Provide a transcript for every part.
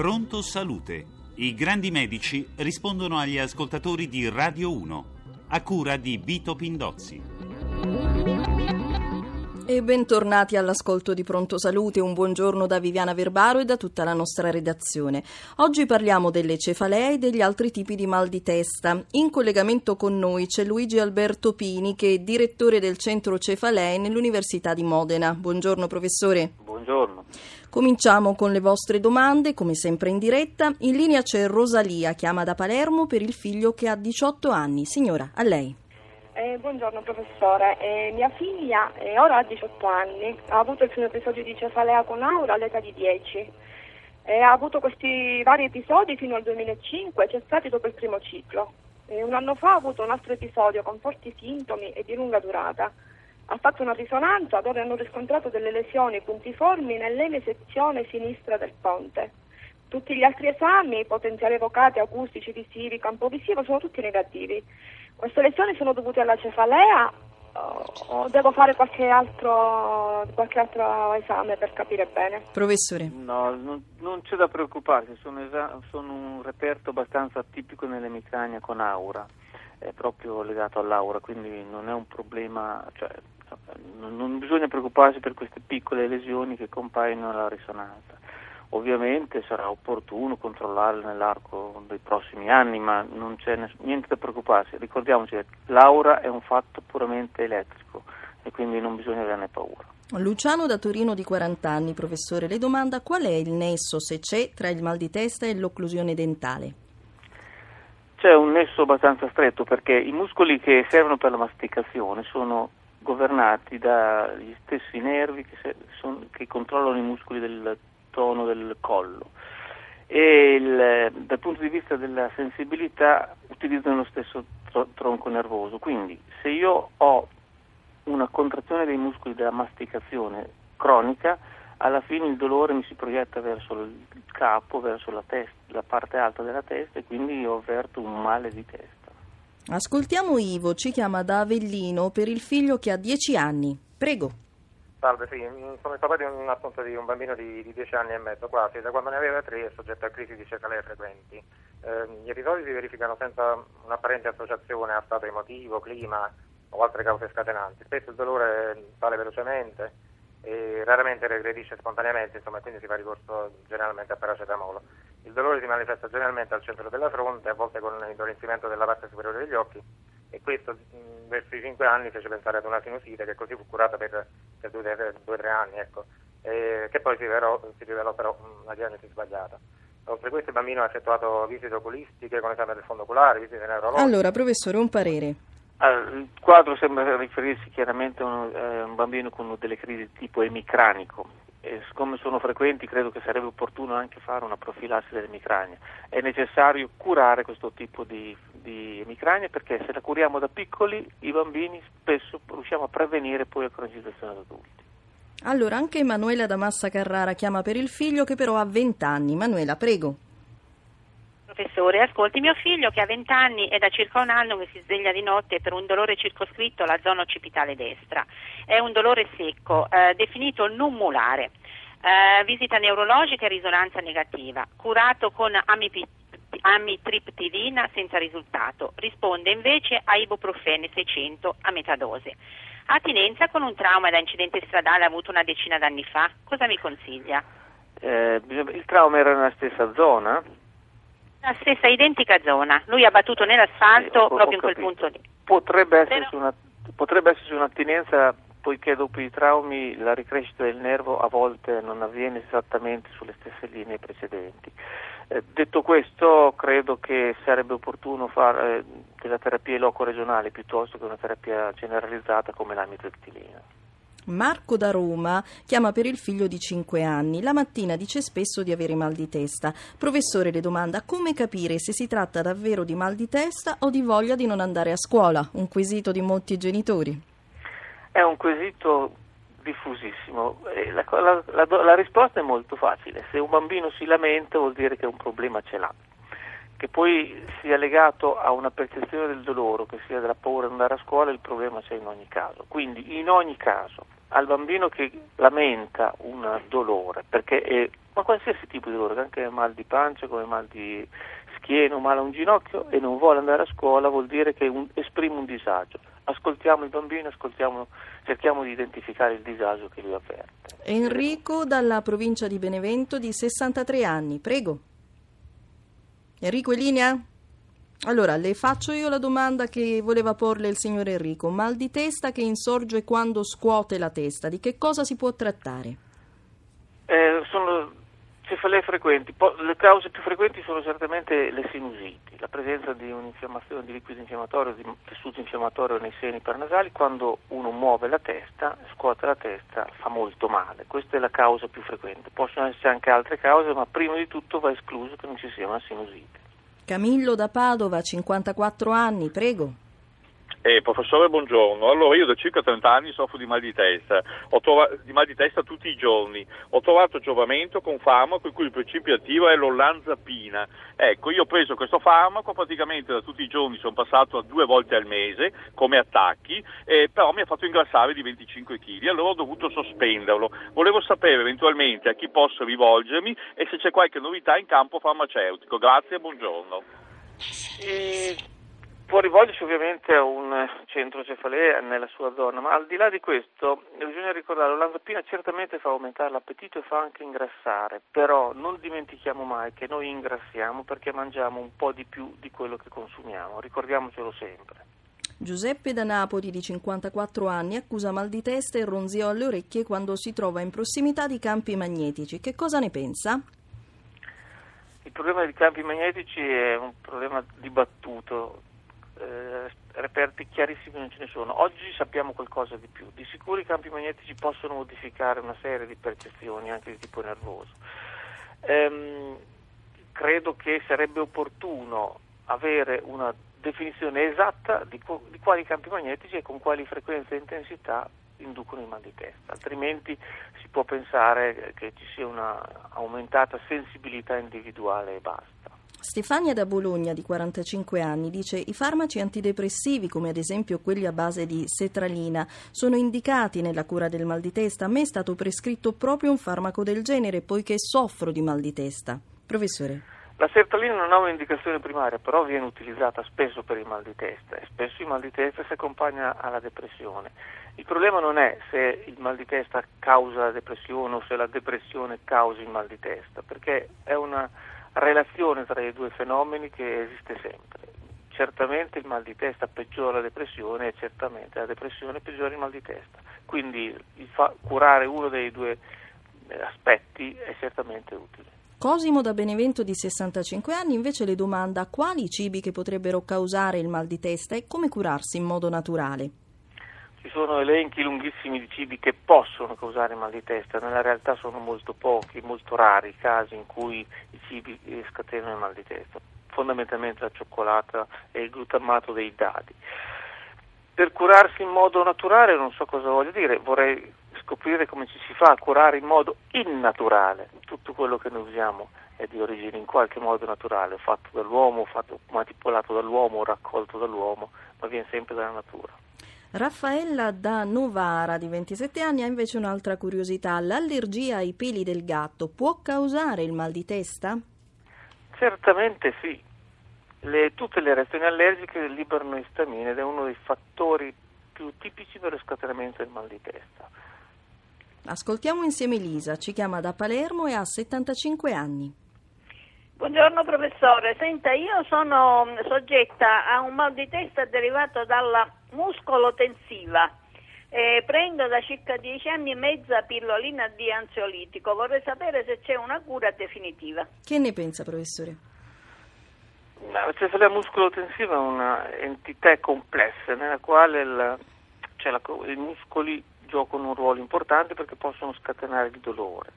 Pronto Salute. I grandi medici rispondono agli ascoltatori di Radio 1, a cura di Vito Pindozzi. E bentornati all'ascolto di Pronto Salute, un buongiorno da Viviana Verbaro e da tutta la nostra redazione. Oggi parliamo delle cefalee e degli altri tipi di mal di testa. In collegamento con noi c'è Luigi Alberto Pini, che è direttore del centro cefalee nell'Università di Modena. Buongiorno professore. Buongiorno. Cominciamo con le vostre domande, come sempre in diretta. In linea c'è Rosalia, chiama da Palermo per il figlio che ha 18 anni. Signora, a lei. Eh, buongiorno professore, eh, mia figlia eh, ora ha 18 anni, ha avuto il primo episodio di cefalea con aura all'età di 10. ha avuto questi vari episodi fino al 2005, cessati dopo il primo ciclo. un anno fa ha avuto un altro episodio con forti sintomi e di lunga durata. Ha fatto una risonanza dove hanno riscontrato delle lesioni puntiformi nell'eme sezione sinistra del ponte. Tutti gli altri esami, potenziali evocati, acustici, visivi, campo visivo, sono tutti negativi. Queste lesioni sono dovute alla cefalea o devo fare qualche altro, qualche altro esame per capire bene? Professore. No, non, non c'è da preoccuparsi, sono, esa- sono, un reperto abbastanza tipico nell'emicrania con aura, è proprio legato all'aura, quindi non è un problema, cioè, non, bisogna preoccuparsi per queste piccole lesioni che compaiono alla risonanza. Ovviamente sarà opportuno controllarle nell'arco dei prossimi anni, ma non c'è niente da preoccuparsi. Ricordiamoci che l'aura è un fatto puramente elettrico e quindi non bisogna averne paura. Luciano da Torino di 40 anni, professore, le domanda qual è il nesso, se c'è, tra il mal di testa e l'occlusione dentale? C'è un nesso abbastanza stretto perché i muscoli che servono per la masticazione sono governati dagli stessi nervi che, se, che controllano i muscoli del tono del collo e il, dal punto di vista della sensibilità utilizzano lo stesso tro- tronco nervoso. Quindi se io ho una contrazione dei muscoli della masticazione cronica, alla fine il dolore mi si proietta verso il capo, verso la, testa, la parte alta della testa e quindi io avverto un male di testa. Ascoltiamo Ivo, ci chiama da Avellino per il figlio che ha 10 anni. Prego. Salve, sì, sono il papà di un, appunto, di un bambino di, di 10 anni e mezzo quasi, da quando ne aveva 3 è soggetto a crisi di cefalee frequenti. Eh, gli episodi si verificano senza un'apparente associazione a stato emotivo, clima o altre cause scatenanti. Spesso il dolore sale velocemente e raramente regredisce spontaneamente, insomma, quindi si fa ricorso generalmente a paracetamolo. Il dolore si manifesta generalmente al centro della fronte, a volte con l'indolensimento della parte superiore degli occhi e questo mh, verso i 5 anni fece pensare ad una sinusite che così fu curata per, per 2-3 anni, ecco, e, che poi si rivelò, si rivelò però una diagnosi sbagliata. Oltre a questo il bambino ha effettuato visite oculistiche con esame del fondo oculare, visite neurologiche. Allora, professore, un parere. Allora, il quadro sembra riferirsi chiaramente a un, eh, un bambino con delle crisi di tipo emicranico, e siccome sono frequenti credo che sarebbe opportuno anche fare una profilassi dell'emicrania. È necessario curare questo tipo di, di emicrania perché se la curiamo da piccoli i bambini spesso riusciamo a prevenire poi la cronicizzazione da adulti. Allora anche Emanuela da Massa Carrara chiama per il figlio che però ha 20 anni. Manuela, prego. Professore, ascolti, mio figlio che ha 20 anni è da circa un anno che si sveglia di notte per un dolore circoscritto alla zona occipitale destra. È un dolore secco, eh, definito non mulare. Eh, visita neurologica e risonanza negativa. Curato con amitriptilina senza risultato. Risponde invece a ibuprofene 600 a metà dose. Attinenza con un trauma da incidente stradale avuto una decina d'anni fa. Cosa mi consiglia? Eh, il trauma era nella stessa zona? La stessa identica zona, lui ha battuto nell'asfalto sì, proprio in quel punto lì. Potrebbe esserci, Però... una, potrebbe esserci un'attinenza poiché dopo i traumi la ricrescita del nervo a volte non avviene esattamente sulle stesse linee precedenti. Eh, detto questo, credo che sarebbe opportuno fare eh, della terapia loco-regionale piuttosto che una terapia generalizzata come l'amitriptilina. Marco da Roma chiama per il figlio di 5 anni. La mattina dice spesso di avere mal di testa. Professore le domanda come capire se si tratta davvero di mal di testa o di voglia di non andare a scuola, un quesito di molti genitori. È un quesito diffusissimo. La, la, la, la risposta è molto facile. Se un bambino si lamenta vuol dire che un problema ce l'ha che poi sia legato a una percezione del dolore, che sia della paura di andare a scuola, il problema c'è in ogni caso. Quindi in ogni caso al bambino che lamenta un dolore, perché è ma qualsiasi tipo di dolore, anche mal di pancia, come mal di schiena, male a un ginocchio e non vuole andare a scuola, vuol dire che un, esprime un disagio. Ascoltiamo il bambino, ascoltiamo, cerchiamo di identificare il disagio che lui avverte. Enrico dalla provincia di Benevento di 63 anni, prego. Enrico in linea? Allora, le faccio io la domanda che voleva porle il signor Enrico. Mal di testa che insorge quando scuote la testa, di che cosa si può trattare? Eh, sono cefalee frequenti. le cause più frequenti sono certamente le sinusiti, la presenza di un'infiammazione di liquido infiammatorio, di tessuto infiammatorio nei seni parnasali. Quando uno muove la testa, scuote la testa, fa molto male. Questa è la causa più frequente. Possono esserci anche altre cause, ma prima di tutto va escluso che non ci sia una sinusite. Camillo da Padova, 54 anni, prego. Eh, professore, buongiorno. Allora, io da circa 30 anni soffro di mal di testa, ho trovato, di mal di testa tutti i giorni. Ho trovato giovamento con farmaco il cui principio attivo è l'olanzapina. Ecco, io ho preso questo farmaco, praticamente da tutti i giorni sono passato a due volte al mese come attacchi, eh, però mi ha fatto ingrassare di 25 kg, allora ho dovuto sospenderlo. Volevo sapere eventualmente a chi posso rivolgermi e se c'è qualche novità in campo farmaceutico. Grazie e buongiorno. E può rivolgersi ovviamente a un centro cefalea nella sua zona, ma al di là di questo bisogna ricordare che l'olanzapina certamente fa aumentare l'appetito e fa anche ingrassare, però non dimentichiamo mai che noi ingrassiamo perché mangiamo un po' di più di quello che consumiamo, ricordiamocelo sempre. Giuseppe da Napoli, di 54 anni, accusa mal di testa e ronzio alle orecchie quando si trova in prossimità di campi magnetici. Che cosa ne pensa? Il problema dei campi magnetici è un problema dibattuto eh, reperti chiarissimi non ce ne sono. Oggi sappiamo qualcosa di più. Di sicuro i campi magnetici possono modificare una serie di percezioni anche di tipo nervoso. Ehm, credo che sarebbe opportuno avere una definizione esatta di, di, quali campi magnetici e con quali frequenze e intensità inducono il mal di testa, altrimenti si può pensare che ci sia una aumentata sensibilità individuale e basta. Stefania da Bologna, di 45 anni, dice i farmaci antidepressivi, come ad esempio quelli a base di setralina, sono indicati nella cura del mal di testa. A me è stato prescritto proprio un farmaco del genere, poiché soffro di mal di testa. Professore. La sertralina non ha un'indicazione primaria, però viene utilizzata spesso per il mal di testa e spesso il mal di testa si accompagna alla depressione. Il problema non è se il mal di testa causa la depressione o se la depressione causa il mal di testa, perché è una relazione tra i due fenomeni che esiste sempre. Certamente il mal di testa peggiora la depressione e certamente la depressione peggiora il mal di testa. Quindi curare uno dei due eh, aspetti è certamente utile. Cosimo da Benevento di 65 anni invece le domanda quali cibi che potrebbero causare il mal di testa e come curarsi in modo naturale. Ci sono elenchi lunghissimi di cibi che possono causare mal di testa, nella realtà sono molto pochi, molto rari i casi in cui i cibi eh, scatenano il mal di testa, fondamentalmente la cioccolata e il glutamato dei dadi. Per curarsi in modo naturale non so cosa voglio dire, vorrei scoprire come ci si fa a curare in modo innaturale. Tutto quello che noi usiamo è di origine in qualche modo naturale, fatto dall'uomo, fatto, manipolato dall'uomo, raccolto dall'uomo, ma viene sempre dalla natura. Raffaella da Novara, di 27 anni, ha invece un'altra curiosità. L'allergia ai peli del gatto può causare il mal di testa? Certamente sì. Le, tutte le reazioni allergiche liberano istamina ed è uno dei fattori più tipici per lo scatenamento del mal di testa. Ascoltiamo insieme Lisa, ci chiama da Palermo e ha 75 anni. Buongiorno professore, senta io sono soggetta a un mal di testa derivato dalla muscolotensiva. Eh, prendo da circa dieci anni mezza pillolina di ansiolitico. Vorrei sapere se c'è una cura definitiva. Che ne pensa, professore? La cefalea muscolotensiva è un'entità complessa nella quale il, cioè la, i muscoli giocano un ruolo importante perché possono scatenare il dolore.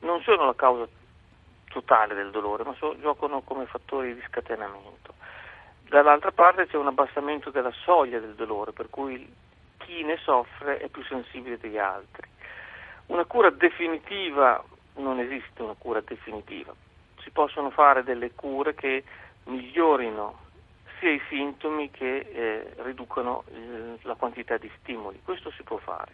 Non sono la causa totale del dolore, ma so, giocano come fattori di scatenamento. Dall'altra parte c'è un abbassamento della soglia del dolore, per cui chi ne soffre è più sensibile degli altri. Una cura definitiva, non esiste una cura definitiva, si possono fare delle cure che migliorino sia i sintomi che eh, riducono eh, la quantità di stimoli, questo si può fare.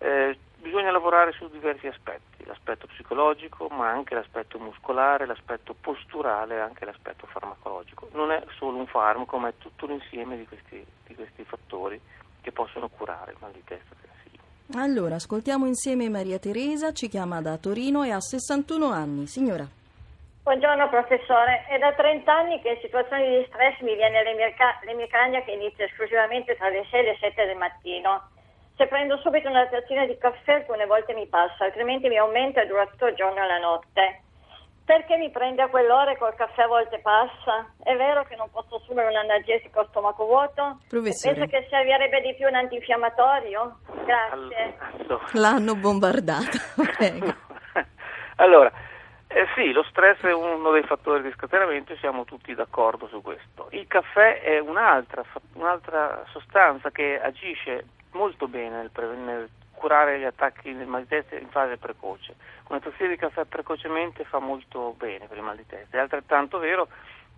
Eh, bisogna lavorare su diversi aspetti, l'aspetto psicologico, ma anche l'aspetto muscolare, l'aspetto posturale e anche l'aspetto farmacologico. Non è solo un farmaco, ma è tutto l'insieme di questi, di questi fattori che possono curare il mal di testa tensivo. Allora, ascoltiamo insieme Maria Teresa, ci chiama da Torino e ha 61 anni. Signora. Buongiorno professore, è da 30 anni che in situazioni di stress mi viene l'emicrania che inizia esclusivamente tra le 6 e le 7 del mattino. Se prendo subito una tazzina di caffè alcune volte mi passa, altrimenti mi aumenta e dura tutto il giorno e la notte. Perché mi prende a quell'ora e col caffè a volte passa? È vero che non posso assumere un analgesico a stomaco vuoto? Professore. Pensa che servirebbe di più un antinfiammatorio? Grazie. Allora, L'hanno bombardata. Prego. allora eh sì, lo stress è uno dei fattori di scatenamento e siamo tutti d'accordo su questo. Il caffè è un'altra, un'altra sostanza che agisce molto bene nel, pre- nel curare gli attacchi del mal di testa in fase precoce. Una tazzina di caffè precocemente fa molto bene per il mal di testa. È altrettanto vero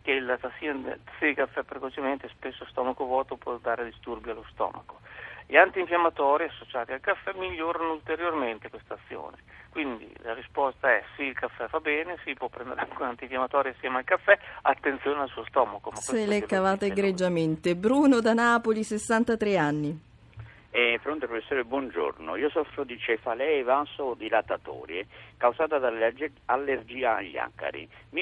che la tazzina di caffè precocemente, spesso stomaco vuoto, può dare disturbi allo stomaco. Gli antinfiammatori associati al caffè migliorano ulteriormente questa azione. Quindi la risposta è sì, il caffè fa bene, si può prendere anche un antinfiammatorio assieme al caffè, attenzione al suo stomaco. Ma Se le cavate egregiamente. Bruno da Napoli, 63 anni. Eh, pronto professore, buongiorno. Io soffro di cefalee vasodilatatori causata dall'allergia agli acari. Mi